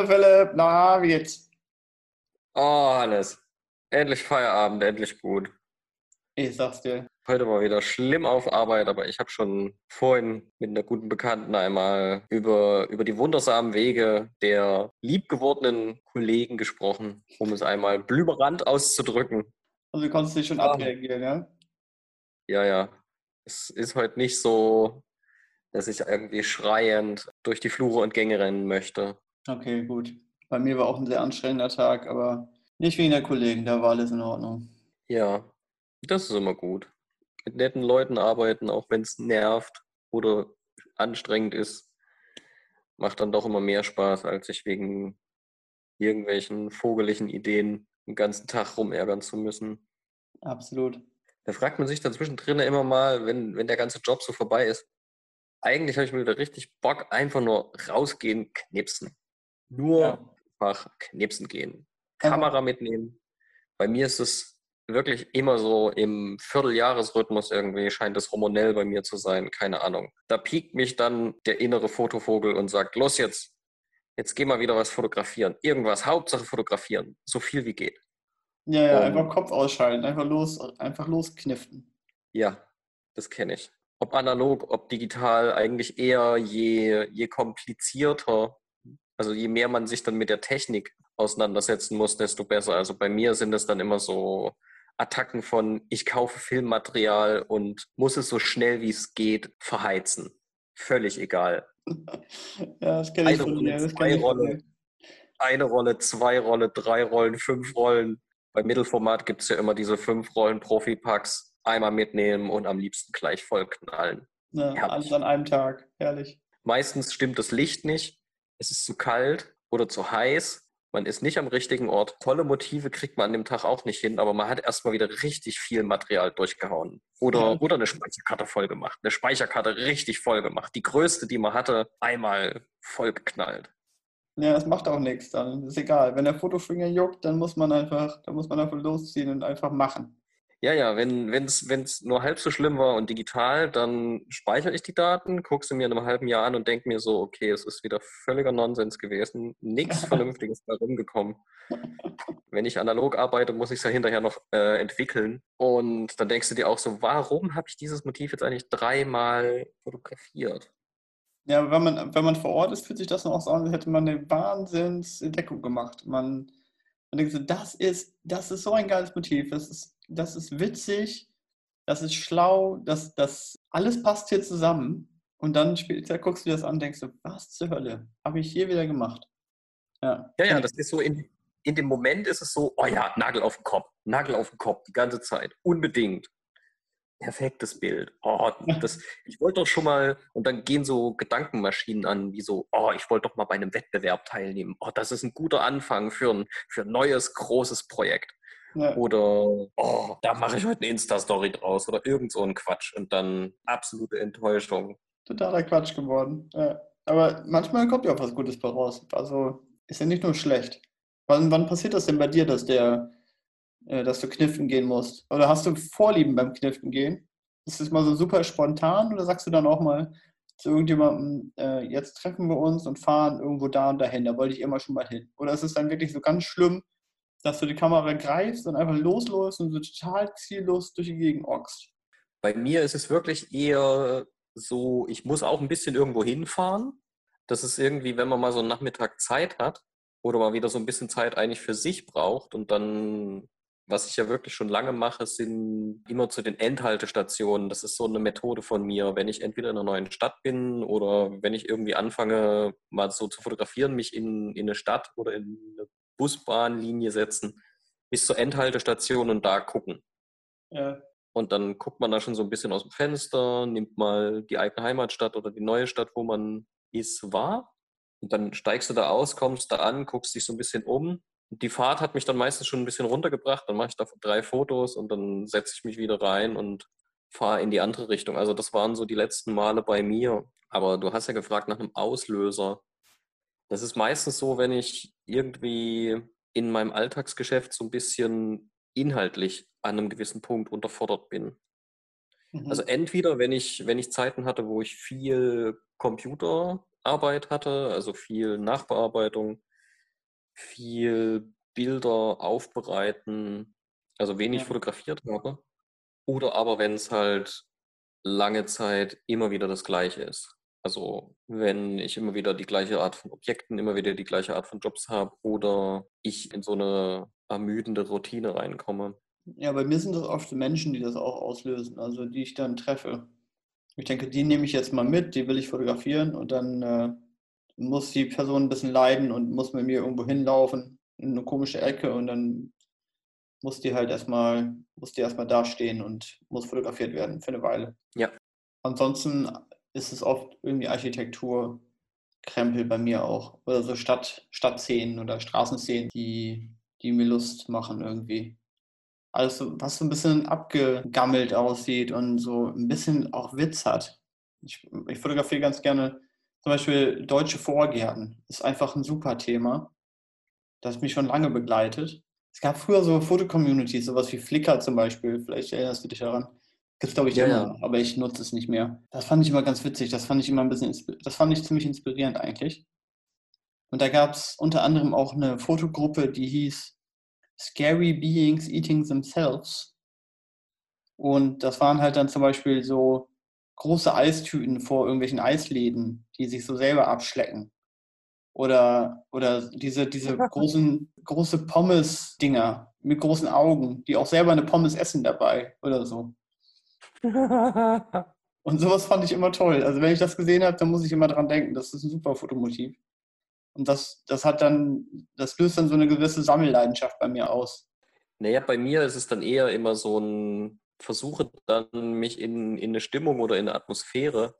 Hallo Philipp, na, wie geht's? Oh, Hannes. Endlich Feierabend, endlich gut. Ich sag's dir. Heute war wieder schlimm auf Arbeit, aber ich habe schon vorhin mit einer guten Bekannten einmal über, über die wundersamen Wege der liebgewordenen Kollegen gesprochen, um es einmal blüberant auszudrücken. Also du konntest dich schon ah. abreagieren, ja? Ja, ja. Es ist heute nicht so, dass ich irgendwie schreiend durch die Flure und Gänge rennen möchte. Okay, gut. Bei mir war auch ein sehr anstrengender Tag, aber nicht wegen der Kollegen, da war alles in Ordnung. Ja, das ist immer gut. Mit netten Leuten arbeiten, auch wenn es nervt oder anstrengend ist, macht dann doch immer mehr Spaß, als sich wegen irgendwelchen vogeligen Ideen den ganzen Tag rumärgern zu müssen. Absolut. Da fragt man sich dazwischen drin immer mal, wenn, wenn der ganze Job so vorbei ist, eigentlich habe ich mir wieder richtig Bock, einfach nur rausgehen, knipsen. Nur ja. einfach knipsen gehen. Kamera mitnehmen. Bei mir ist es wirklich immer so im Vierteljahresrhythmus irgendwie, scheint es hormonell bei mir zu sein, keine Ahnung. Da piekt mich dann der innere Fotovogel und sagt, los jetzt, jetzt geh mal wieder was fotografieren. Irgendwas, Hauptsache fotografieren, so viel wie geht. Ja, ja, und, einfach Kopf ausschalten, einfach los, einfach loskniften. Ja, das kenne ich. Ob analog, ob digital, eigentlich eher je, je komplizierter, also je mehr man sich dann mit der Technik auseinandersetzen muss, desto besser. Also bei mir sind es dann immer so Attacken von, ich kaufe Filmmaterial und muss es so schnell wie es geht verheizen. Völlig egal. ja, das kenne ich eine von Rolle, zwei Rolle, eine Rolle, zwei Rolle, drei Rollen, fünf Rollen. Bei Mittelformat gibt es ja immer diese fünf Rollen Profi-Packs. Einmal mitnehmen und am liebsten gleich voll knallen. Ja, alles an einem Tag. Herrlich. Meistens stimmt das Licht nicht. Es ist zu kalt oder zu heiß man ist nicht am richtigen Ort. Tolle Motive kriegt man an dem Tag auch nicht hin, aber man hat erstmal wieder richtig viel Material durchgehauen. Oder, ja. oder eine Speicherkarte voll gemacht. Eine Speicherkarte richtig voll gemacht. Die größte, die man hatte, einmal voll geknallt. Ja, das macht auch nichts dann. Ist egal. Wenn der Fotofinger juckt, dann muss man einfach, dann muss man einfach losziehen und einfach machen. Ja, ja, wenn es nur halb so schlimm war und digital, dann speichere ich die Daten, gucke sie mir in einem halben Jahr an und denke mir so, okay, es ist wieder völliger Nonsens gewesen, nichts Vernünftiges da rumgekommen. Wenn ich analog arbeite, muss ich es ja hinterher noch äh, entwickeln. Und dann denkst du dir auch so, warum habe ich dieses Motiv jetzt eigentlich dreimal fotografiert? Ja, wenn man, wenn man vor Ort ist, fühlt sich das dann auch so an, als hätte man eine Wahnsinnsentdeckung gemacht. Man, man denkt so, das ist, das ist so ein geiles Motiv, das ist das ist witzig, das ist schlau, das, das alles passt hier zusammen. Und dann später guckst du dir das an und denkst du, was zur Hölle habe ich hier wieder gemacht? Ja, ja, ja das ist so in, in dem Moment ist es so, oh ja, Nagel auf den Kopf, Nagel auf den Kopf, die ganze Zeit, unbedingt. Perfektes Bild. Oh, das, ich wollte doch schon mal, und dann gehen so Gedankenmaschinen an, wie so, oh, ich wollte doch mal bei einem Wettbewerb teilnehmen. Oh, das ist ein guter Anfang für ein, für ein neues, großes Projekt. Ja. Oder, oh, da mache ich heute eine Insta-Story draus oder irgend so ein Quatsch und dann absolute Enttäuschung. Totaler Quatsch geworden. Ja. Aber manchmal kommt ja auch was Gutes bei raus. Also ist ja nicht nur schlecht. Wann, wann passiert das denn bei dir, dass der, dass du kniften gehen musst? Oder hast du Vorlieben beim Kniften gehen? Ist das mal so super spontan oder sagst du dann auch mal zu irgendjemandem, äh, jetzt treffen wir uns und fahren irgendwo da und dahin, da wollte ich immer schon mal hin? Oder ist es dann wirklich so ganz schlimm, dass du die Kamera greifst und einfach losläufst und so total ziellos durch die Gegend ockst? Bei mir ist es wirklich eher so, ich muss auch ein bisschen irgendwo hinfahren. Das ist irgendwie, wenn man mal so einen Nachmittag Zeit hat oder mal wieder so ein bisschen Zeit eigentlich für sich braucht und dann, was ich ja wirklich schon lange mache, sind immer zu den Endhaltestationen. Das ist so eine Methode von mir, wenn ich entweder in einer neuen Stadt bin oder wenn ich irgendwie anfange, mal so zu fotografieren, mich in, in eine Stadt oder in eine Busbahnlinie setzen bis zur Endhaltestation und da gucken. Ja. Und dann guckt man da schon so ein bisschen aus dem Fenster, nimmt mal die eigene Heimatstadt oder die neue Stadt, wo man ist, wahr. Und dann steigst du da aus, kommst da an, guckst dich so ein bisschen um. Die Fahrt hat mich dann meistens schon ein bisschen runtergebracht. Dann mache ich da drei Fotos und dann setze ich mich wieder rein und fahre in die andere Richtung. Also das waren so die letzten Male bei mir. Aber du hast ja gefragt nach einem Auslöser. Das ist meistens so, wenn ich irgendwie in meinem Alltagsgeschäft so ein bisschen inhaltlich an einem gewissen Punkt unterfordert bin. Mhm. Also entweder, wenn ich, wenn ich Zeiten hatte, wo ich viel Computerarbeit hatte, also viel Nachbearbeitung, viel Bilder aufbereiten, also wenig Ja. fotografiert habe. Oder aber wenn es halt lange Zeit immer wieder das Gleiche ist. Also wenn ich immer wieder die gleiche Art von Objekten, immer wieder die gleiche Art von Jobs habe oder ich in so eine ermüdende Routine reinkomme. Ja, bei mir sind das oft Menschen, die das auch auslösen, also die ich dann treffe. Ich denke, die nehme ich jetzt mal mit, die will ich fotografieren und dann äh, muss die Person ein bisschen leiden und muss mit mir irgendwo hinlaufen in eine komische Ecke und dann muss die halt erstmal, muss die erstmal dastehen und muss fotografiert werden für eine Weile. Ja. Ansonsten ist es oft irgendwie Architektur, Krempel bei mir auch. Oder so Stadt, Stadtszenen oder Straßenszenen, die, die mir Lust machen irgendwie. Alles, so- was so ein bisschen abgegammelt aussieht und so ein bisschen auch Witz hat. Ich, ich fotografiere ganz gerne zum Beispiel deutsche Vorgärten. Ist einfach ein super Thema, das mich schon lange begleitet. Es gab früher so Fotocommunities, sowas wie Flickr zum Beispiel. Vielleicht erinnerst du dich daran. Gibt es, glaube ich, Ja, immer, ja. noch, aber ich nutze es nicht mehr. Das fand ich immer ganz witzig. Das fand ich immer ein bisschen, das fand ich ziemlich inspirierend eigentlich. Und da gab es unter anderem auch eine Fotogruppe, die hieß Scary Beings Eating Themselves. Und das waren halt dann zum Beispiel so große Eistüten vor irgendwelchen Eisläden, die sich so selber abschlecken. Oder, oder diese, diese großen, große Pommes-Dinger mit großen Augen, die auch selber eine Pommes essen dabei oder so. Und sowas fand ich immer toll. Also wenn ich das gesehen habe, dann muss ich immer dran denken, das ist ein super Fotomotiv. Und das, das hat dann, das löst dann so eine gewisse Sammelleidenschaft bei mir aus. Naja, bei mir ist es dann eher immer so ein Versuche dann, mich in, in eine Stimmung oder in eine Atmosphäre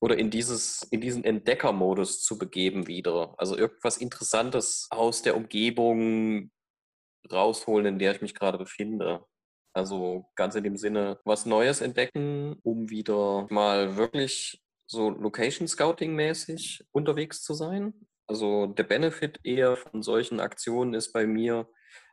oder in, dieses, in diesen Entdeckermodus zu begeben wieder. Also irgendwas Interessantes aus der Umgebung rausholen, in der ich mich gerade befinde. Also ganz in dem Sinne, was Neues entdecken, um wieder mal wirklich so Location Scouting mäßig unterwegs zu sein. Also der Benefit eher von solchen Aktionen ist bei mir,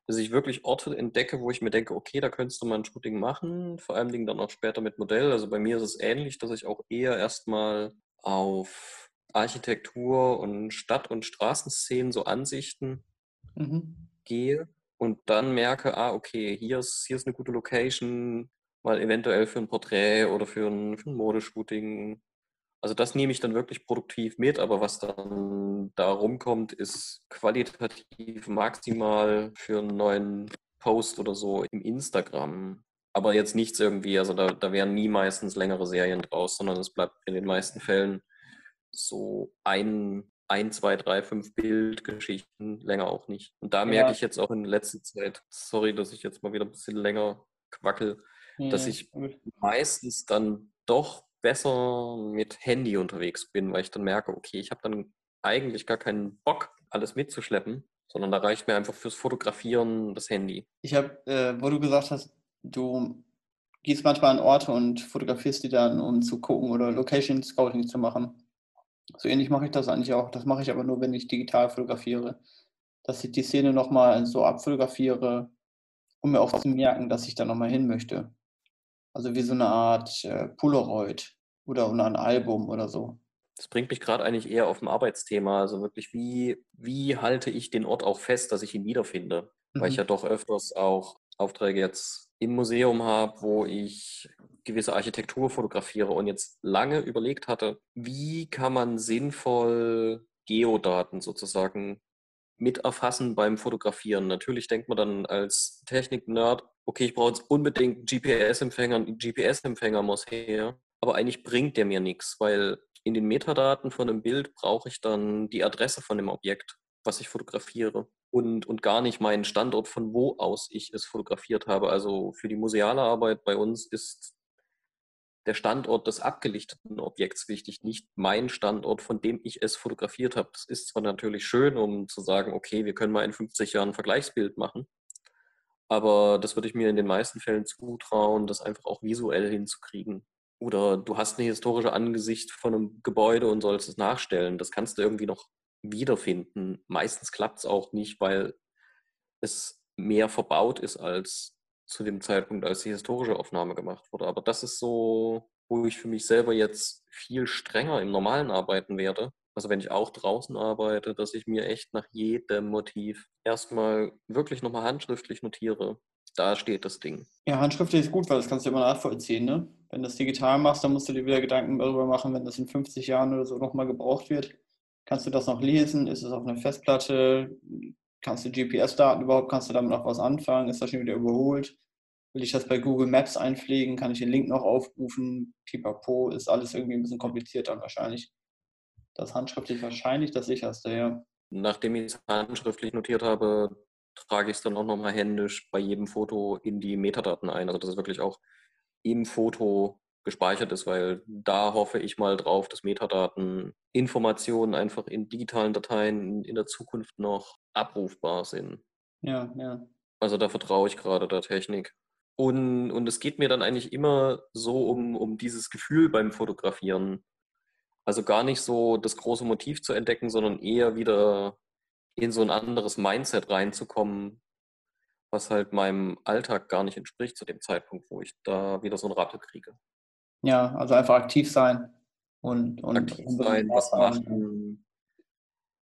dass ich wirklich Orte entdecke, wo ich mir denke, okay, da könntest du mal ein Shooting machen, vor allem Dingen dann auch später mit Modell. Also bei mir ist es ähnlich, dass ich auch eher erstmal auf Architektur und Stadt- und Straßenszenen, so Ansichten Mhm. gehe und dann merke, ah, okay, hier ist, hier ist eine gute Location, mal eventuell für ein Porträt oder für ein, für ein Modeshooting. Also das nehme ich dann wirklich produktiv mit, aber was dann da rumkommt, ist qualitativ maximal für einen neuen Post oder so im Instagram. Aber jetzt nichts irgendwie, also da, da wären nie meistens längere Serien draus, sondern es bleibt in den meisten Fällen so ein, ein, zwei, drei, fünf Bildgeschichten, länger auch nicht. Und da merke Ja. ich jetzt auch in letzter Zeit, sorry, dass ich jetzt mal wieder ein bisschen länger quackel, dass Ja, ich gut. meistens dann doch besser mit Handy unterwegs bin, weil ich dann merke, okay, ich habe dann eigentlich gar keinen Bock, alles mitzuschleppen, sondern da reicht mir einfach fürs Fotografieren das Handy. Ich habe, äh, wo du gesagt hast, du gehst manchmal an Orte und fotografierst die dann, um zu gucken oder Location Scouting zu machen. So ähnlich mache ich das eigentlich auch. Das mache ich aber nur, wenn ich digital fotografiere. Dass ich die Szene nochmal so abfotografiere, um mir auch zu merken, dass ich da nochmal hin möchte. Also wie so eine Art äh, Polaroid oder oder ein Album oder so. Das bringt mich gerade eigentlich eher auf ein Arbeitsthema. Also wirklich, wie, wie halte ich den Ort auch fest, dass ich ihn wiederfinde? Weil ich Mhm. ja doch öfters auch Aufträge jetzt im Museum habe, wo ich gewisse Architektur fotografiere und jetzt lange überlegt hatte, wie kann man sinnvoll Geodaten sozusagen mit erfassen beim Fotografieren. Natürlich denkt man dann als Technik-Nerd, okay, ich brauche jetzt unbedingt GPS-Empfänger, ein GPS-Empfänger muss her, aber eigentlich bringt der mir nichts, weil in den Metadaten von einem Bild brauche ich dann die Adresse von dem Objekt, was ich fotografiere und, und gar nicht meinen Standort, von wo aus ich es fotografiert habe. Also für die museale Arbeit bei uns ist der Standort des abgelichteten Objekts wichtig, nicht mein Standort, von dem ich es fotografiert habe. Das ist zwar natürlich schön, um zu sagen, okay, wir können mal in 50 Jahren ein Vergleichsbild machen, aber das würde ich mir in den meisten Fällen zutrauen, das einfach auch visuell hinzukriegen. Oder du hast eine historische Angesicht von einem Gebäude und sollst es nachstellen. Das kannst du irgendwie noch wiederfinden. Meistens klappt es auch nicht, weil es mehr verbaut ist als zu dem Zeitpunkt, als die historische Aufnahme gemacht wurde. Aber das ist so, wo ich für mich selber jetzt viel strenger im normalen Arbeiten werde, also wenn ich auch draußen arbeite, dass ich mir echt nach jedem Motiv erstmal wirklich nochmal handschriftlich notiere. Da steht das Ding. Ja, handschriftlich ist gut, weil das kannst du immer nachvollziehen. Ne? Wenn du das digital machst, dann musst du dir wieder Gedanken darüber machen, wenn das in 50 Jahren oder so nochmal gebraucht wird. Kannst du das noch lesen? Ist es auf einer Festplatte? Kannst du GPS-Daten überhaupt? Kannst du damit noch was anfangen? Ist das schon wieder überholt? Will ich das bei Google Maps einpflegen? Kann ich den Link noch aufrufen? Pipapo ist alles irgendwie ein bisschen komplizierter wahrscheinlich. Das handschriftlich wahrscheinlich das sicherste, ja. Nachdem ich es handschriftlich notiert habe, trage ich es dann auch nochmal händisch bei jedem Foto in die Metadaten ein. Also dass es wirklich auch im Foto gespeichert ist, weil da hoffe ich mal drauf, dass Metadaten, Informationen einfach in digitalen Dateien in der Zukunft noch abrufbar sind. Ja, ja. Also da vertraue ich gerade der Technik. Und, und es geht mir dann eigentlich immer so um, um dieses Gefühl beim Fotografieren. Also gar nicht so das große Motiv zu entdecken, sondern eher wieder in so ein anderes Mindset reinzukommen, was halt meinem Alltag gar nicht entspricht zu dem Zeitpunkt, wo ich da wieder so ein Rappel kriege. Ja, also einfach aktiv sein und, und aktiv sein, was machen.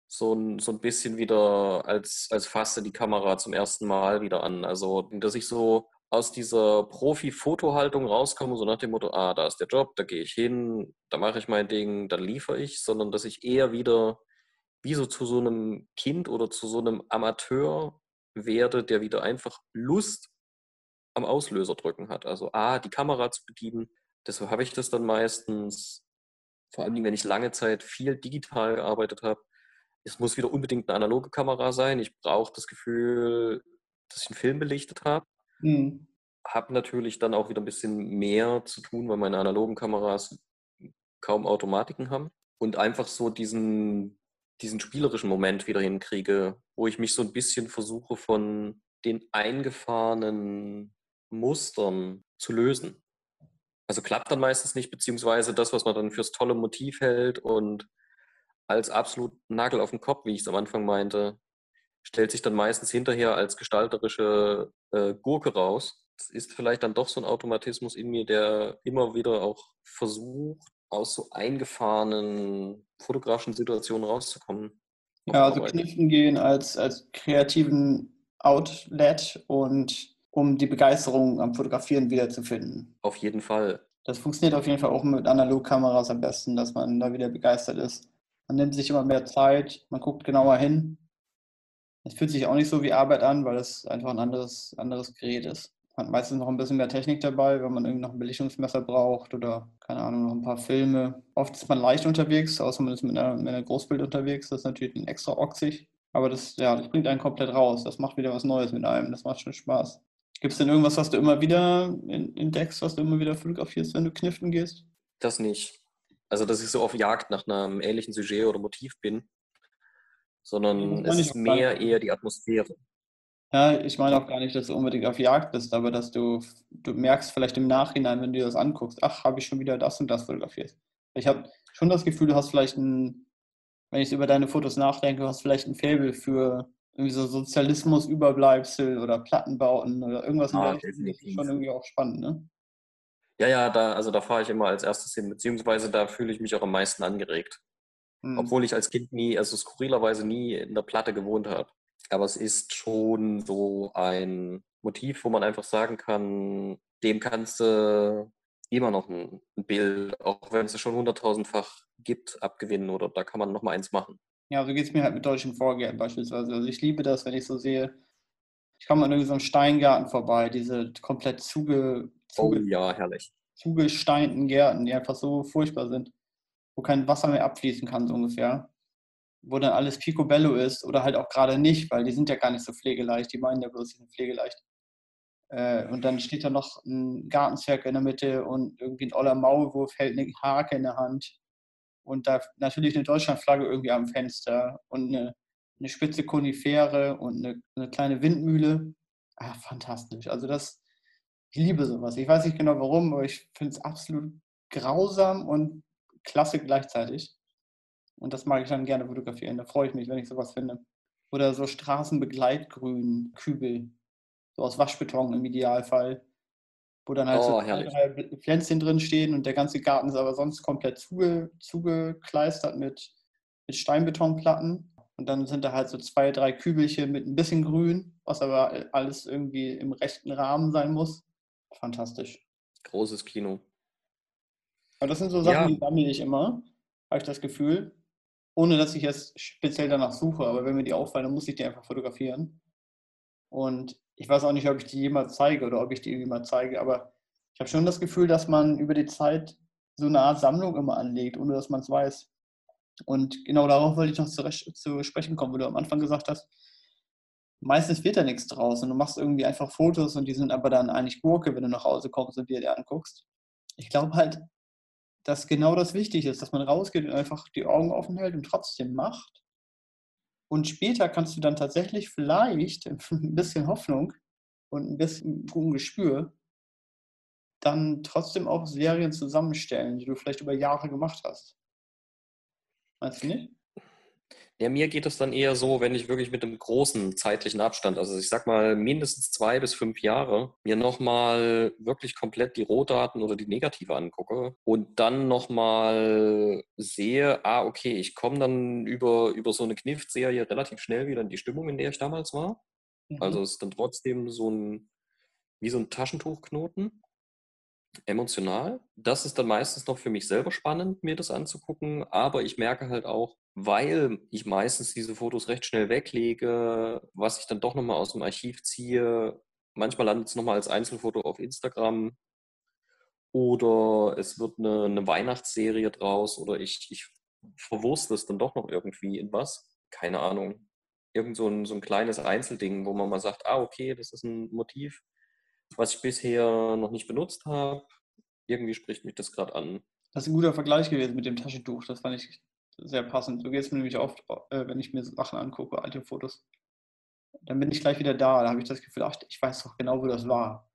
So ein, so ein bisschen wieder als, als fasse die Kamera zum ersten Mal wieder an. Also, dass ich so aus dieser Profi-Fotohaltung rauskomme, so nach dem Motto, ah, da ist der Job, da gehe ich hin, da mache ich mein Ding, dann liefere ich, sondern dass ich eher wieder wie so zu so einem Kind oder zu so einem Amateur werde, der wieder einfach Lust am Auslöser drücken hat. Also A, die Kamera zu bedienen. Deshalb habe ich das dann meistens, vor allem wenn ich lange Zeit viel digital gearbeitet habe. Es muss wieder unbedingt eine analoge Kamera sein. Ich brauche das Gefühl, dass ich einen Film belichtet habe. Mhm. Habe natürlich dann auch wieder ein bisschen mehr zu tun, weil meine analogen Kameras kaum Automatiken haben. Und einfach so diesen, diesen spielerischen Moment wieder hinkriege, wo ich mich so ein bisschen versuche von den eingefahrenen Mustern zu lösen. Also klappt dann meistens nicht, beziehungsweise das, was man dann fürs tolle Motiv hält und als absolut Nagel auf den Kopf, wie ich es am Anfang meinte, stellt sich dann meistens hinterher als gestalterische äh, Gurke raus. Das ist vielleicht dann doch so ein Automatismus in mir, der immer wieder auch versucht, aus so eingefahrenen fotografischen Situationen rauszukommen. Ja, also Kniften gehen als, als kreativen Outlet und um die Begeisterung am Fotografieren wiederzufinden. Auf jeden Fall. Das funktioniert auf jeden Fall auch mit Analogkameras am besten, dass man da wieder begeistert ist. Man nimmt sich immer mehr Zeit, man guckt genauer hin es fühlt sich auch nicht so wie Arbeit an, weil es einfach ein anderes, anderes Gerät ist. Man hat meistens noch ein bisschen mehr Technik dabei, wenn man irgendwie noch ein Belichtungsmesser braucht oder, keine Ahnung, noch ein paar Filme. Oft ist man leicht unterwegs, außer man ist mit einer, mit einer Großbild unterwegs. Das ist natürlich ein extra oxig. Aber das, ja, das bringt einen komplett raus. Das macht wieder was Neues mit einem. Das macht schon Spaß. Gibt es denn irgendwas, was du immer wieder entdeckst, was du immer wieder fotografierst, wenn du kniften gehst? Das nicht. Also, dass ich so auf Jagd nach einem ähnlichen Sujet oder Motiv bin, sondern es ist mehr eher die Atmosphäre. Ja, ich meine auch gar nicht, dass du unbedingt auf Jagd bist, aber dass du, du merkst vielleicht im Nachhinein, wenn du dir das anguckst, ach, habe ich schon wieder das und das fotografiert. Ich habe schon das Gefühl, du hast vielleicht ein, wenn ich über deine Fotos nachdenke, du hast vielleicht ein Faible für irgendwie so Sozialismus-Überbleibsel oder Plattenbauten oder irgendwas ah. Das ist schon irgendwie auch spannend, ne? Ja, ja, da, also da fahre ich immer als erstes hin, beziehungsweise da fühle ich mich auch am meisten angeregt. Mhm. Obwohl ich als Kind nie, also skurrilerweise nie in der Platte gewohnt habe. Aber es ist schon so ein Motiv, wo man einfach sagen kann, dem kannst du immer noch ein, Bild, auch wenn es es schon hunderttausendfach gibt, abgewinnen oder da kann man noch mal eins machen. Ja, so geht es mir halt mit deutschen Vorgärten beispielsweise. Also ich liebe das, wenn ich so sehe, ich komme an irgendwie so einem Steingarten vorbei, diese komplett zuge, zuge, oh, ja, herrlich. zugesteinten Gärten, die einfach so furchtbar sind wo kein Wasser mehr abfließen kann, so ungefähr. Wo dann alles picobello ist oder halt auch gerade nicht, weil die sind ja gar nicht so pflegeleicht, die meinen ja bloß, die sind pflegeleicht. Äh, und dann steht da noch ein Gartenzwerg in der Mitte und irgendwie ein oller Maulwurf hält eine Hake in der Hand. Und da natürlich eine Deutschlandflagge irgendwie am Fenster und eine, eine spitze Konifere und eine, eine kleine Windmühle. Ah, fantastisch. Also das, ich liebe sowas. Ich weiß nicht genau warum, aber ich finde es absolut grausam und klasse gleichzeitig. Und das mag ich dann gerne fotografieren. Da freue ich mich, wenn ich sowas finde. Oder so Straßenbegleitgrün, Kübel. So aus Waschbeton im Idealfall. Wo dann halt oh, so drei Pflänzchen drin stehen und der ganze Garten ist aber sonst komplett zuge, zugekleistert mit mit Steinbetonplatten. Und dann sind da halt so zwei, drei Kübelchen mit ein bisschen Grün, was aber alles irgendwie im rechten Rahmen sein muss. Fantastisch. Großes Kino. Aber das sind so Sachen, Ja. die sammle ich immer, habe ich das Gefühl. Ohne dass ich jetzt speziell danach suche, aber wenn mir die auffallen, dann muss ich die einfach fotografieren. Und ich weiß auch nicht, ob ich die jemals zeige oder ob ich die irgendwie mal zeige, aber ich habe schon das Gefühl, dass man über die Zeit so eine Art Sammlung immer anlegt, ohne dass man es weiß. Und genau darauf wollte ich noch zu, recht- zu sprechen kommen, wo du am Anfang gesagt hast, meistens wird da nichts draus und du machst irgendwie einfach Fotos und die sind aber dann eigentlich Gurke, wenn du nach Hause kommst und dir die anguckst. Ich glaube halt, dass genau das wichtig ist, dass man rausgeht und einfach die Augen offen hält und trotzdem macht. Und später kannst du dann tatsächlich vielleicht ein bisschen Hoffnung und ein bisschen guten Gespür dann trotzdem auch Serien zusammenstellen, die du vielleicht über Jahre gemacht hast. Meinst du nicht? Ja, mir geht es dann eher so, wenn ich wirklich mit einem großen zeitlichen Abstand, also ich sag mal mindestens zwei bis fünf Jahre, mir nochmal wirklich komplett die Rohdaten oder die Negative angucke und dann nochmal sehe, ah, okay, ich komme dann über, über so eine Kniff-Serie relativ schnell wieder in die Stimmung, in der ich damals war. Mhm. Also es ist dann trotzdem so ein, wie so ein Taschentuchknoten. Emotional. Das ist dann meistens noch für mich selber spannend, mir das anzugucken. Aber ich merke halt auch, weil ich meistens diese Fotos recht schnell weglege, was ich dann doch nochmal aus dem Archiv ziehe. Manchmal landet es nochmal als Einzelfoto auf Instagram. Oder es wird eine, eine Weihnachtsserie draus. Oder ich, ich verwurstle es dann doch noch irgendwie in was. Keine Ahnung. Irgend so ein, so ein kleines Einzelding, wo man mal sagt, ah, okay, das ist ein Motiv, was ich bisher noch nicht benutzt habe. Irgendwie spricht mich das gerade an. Das ist ein guter Vergleich gewesen mit dem Taschentuch. Das fand ich sehr passend. So geht es mir nämlich oft, äh, wenn ich mir Sachen angucke, alte Fotos. Dann bin ich gleich wieder da. Da habe ich das Gefühl, ach, ich weiß doch genau, wo das war.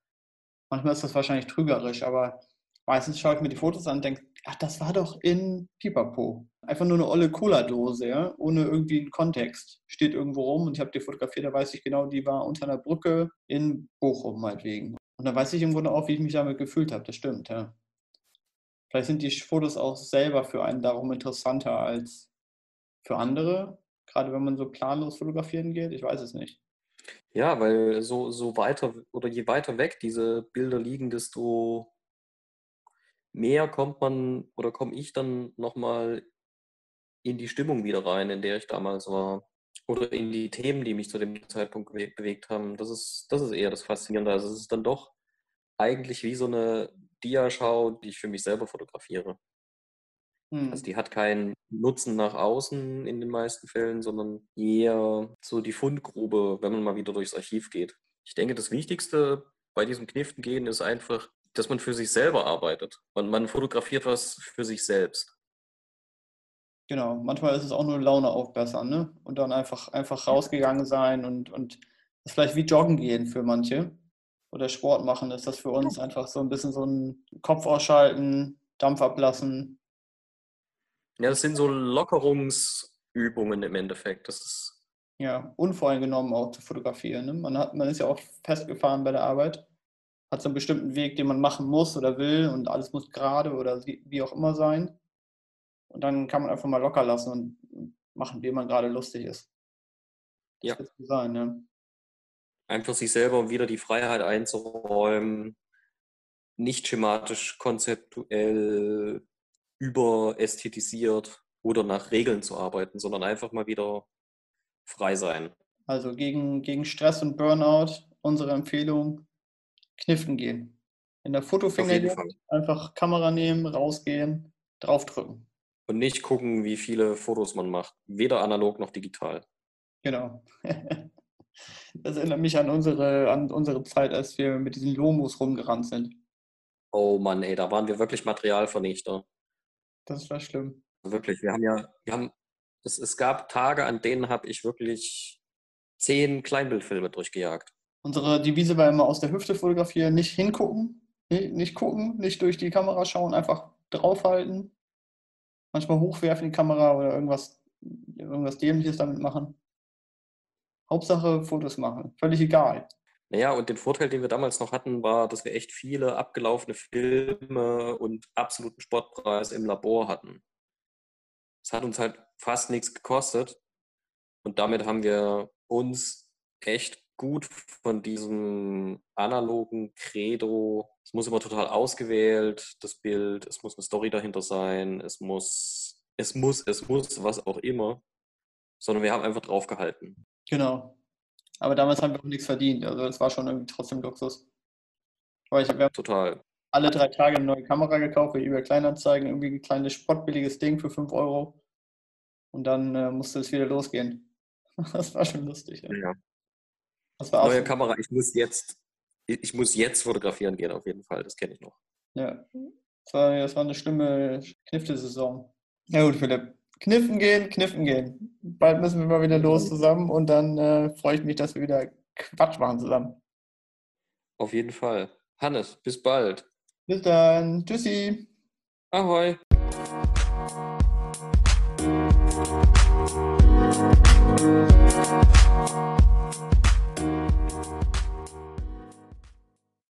Manchmal ist das wahrscheinlich trügerisch, aber meistens schaue ich mir die Fotos an und denke, ach, das war doch in Pipapo. Einfach nur eine olle Cola-Dose, ja? ohne irgendwie einen Kontext. Steht irgendwo rum und ich habe die fotografiert, da weiß ich genau, die war unter einer Brücke in Bochum meinetwegen. Und dann weiß ich im Grunde auch, wie ich mich damit gefühlt habe. Das stimmt, ja. Vielleicht sind die Fotos auch selber für einen darum interessanter als für andere, gerade wenn man so planlos fotografieren geht. Ich weiß es nicht. Ja, weil so, so weiter oder je weiter weg diese Bilder liegen, desto mehr kommt man oder komme ich dann nochmal in die Stimmung wieder rein, in der ich damals war. Oder in die Themen, die mich zu dem Zeitpunkt bewe- bewegt haben. Das ist, das ist eher das Faszinierende. Also es ist dann doch eigentlich wie so eine Diaschau, die ich für mich selber fotografiere. Hm. Also die hat keinen Nutzen nach außen in den meisten Fällen, sondern eher so die Fundgrube, wenn man mal wieder durchs Archiv geht. Ich denke, das Wichtigste bei diesem Kniften gehen ist einfach, dass man für sich selber arbeitet. Und man fotografiert was für sich selbst. Genau, manchmal ist es auch nur Laune aufbessern, ne? Und dann einfach, einfach rausgegangen sein und, und vielleicht wie Joggen gehen für manche oder Sport machen, ist das für uns einfach so ein bisschen so ein Kopf ausschalten, Dampf ablassen. Ja, das sind so Lockerungsübungen im Endeffekt. Das ist, Ja, unvoreingenommen auch zu fotografieren. Ne? Man, hat, man ist ja auch festgefahren bei der Arbeit, hat so einen bestimmten Weg, den man machen muss oder will und alles muss gerade oder wie auch immer sein. Und dann kann man einfach mal locker lassen und machen, wie man gerade lustig ist. Das Ja. sein, ja. Einfach sich selber wieder die Freiheit einzuräumen, nicht schematisch, konzeptuell überästhetisiert oder nach Regeln zu arbeiten, sondern einfach mal wieder frei sein. Also gegen, gegen Stress und Burnout, unsere Empfehlung, kniffen gehen. In der Fotofinger einfach Kamera nehmen, rausgehen, draufdrücken. Und nicht gucken, wie viele Fotos man macht. Weder analog noch digital. Genau. Das erinnert mich an unsere, an unsere Zeit, als wir mit diesen Lomos rumgerannt sind. Oh Mann, ey, da waren wir wirklich Materialvernichter. Das war schlimm. Wirklich, wir haben ja, wir haben, es, es gab Tage, an denen habe ich wirklich zehn Kleinbildfilme durchgejagt. Unsere Devise war immer aus der Hüfte fotografieren, nicht hingucken, nicht, nicht gucken, nicht durch die Kamera schauen, einfach draufhalten. Manchmal hochwerfen die Kamera oder irgendwas, irgendwas Dämliches damit machen. Hauptsache Fotos machen, völlig egal. Naja, und den Vorteil, den wir damals noch hatten, war, dass wir echt viele abgelaufene Filme und absoluten Sportpreis im Labor hatten. Es hat uns halt fast nichts gekostet. Und damit haben wir uns echt gut von diesem analogen Credo, es muss immer total ausgewählt, das Bild, es muss eine Story dahinter sein, es muss, es muss, es muss, was auch immer, sondern wir haben einfach drauf gehalten. Genau. Aber damals haben wir auch nichts verdient. Also es war schon irgendwie trotzdem Luxus. Weil ich habe Total. alle drei Tage eine neue Kamera gekauft, wie über Kleinanzeigen, irgendwie ein kleines spottbilliges Ding für 5 Euro. Und dann äh, musste es wieder losgehen. Das war schon lustig. Ja. Ja. Das Neue Kamera, ich muss jetzt, ich muss jetzt fotografieren gehen, auf jeden Fall. Das kenne ich noch. Ja. Das war, das war eine schlimme Knifte-Saison. Ja gut, Philipp kniffen gehen, kniffen gehen. Bald müssen wir mal wieder los zusammen und dann äh, freue ich mich, dass wir wieder Quatsch machen zusammen. Auf jeden Fall. Hannes, bis bald. Bis dann. Tschüssi. Ahoi.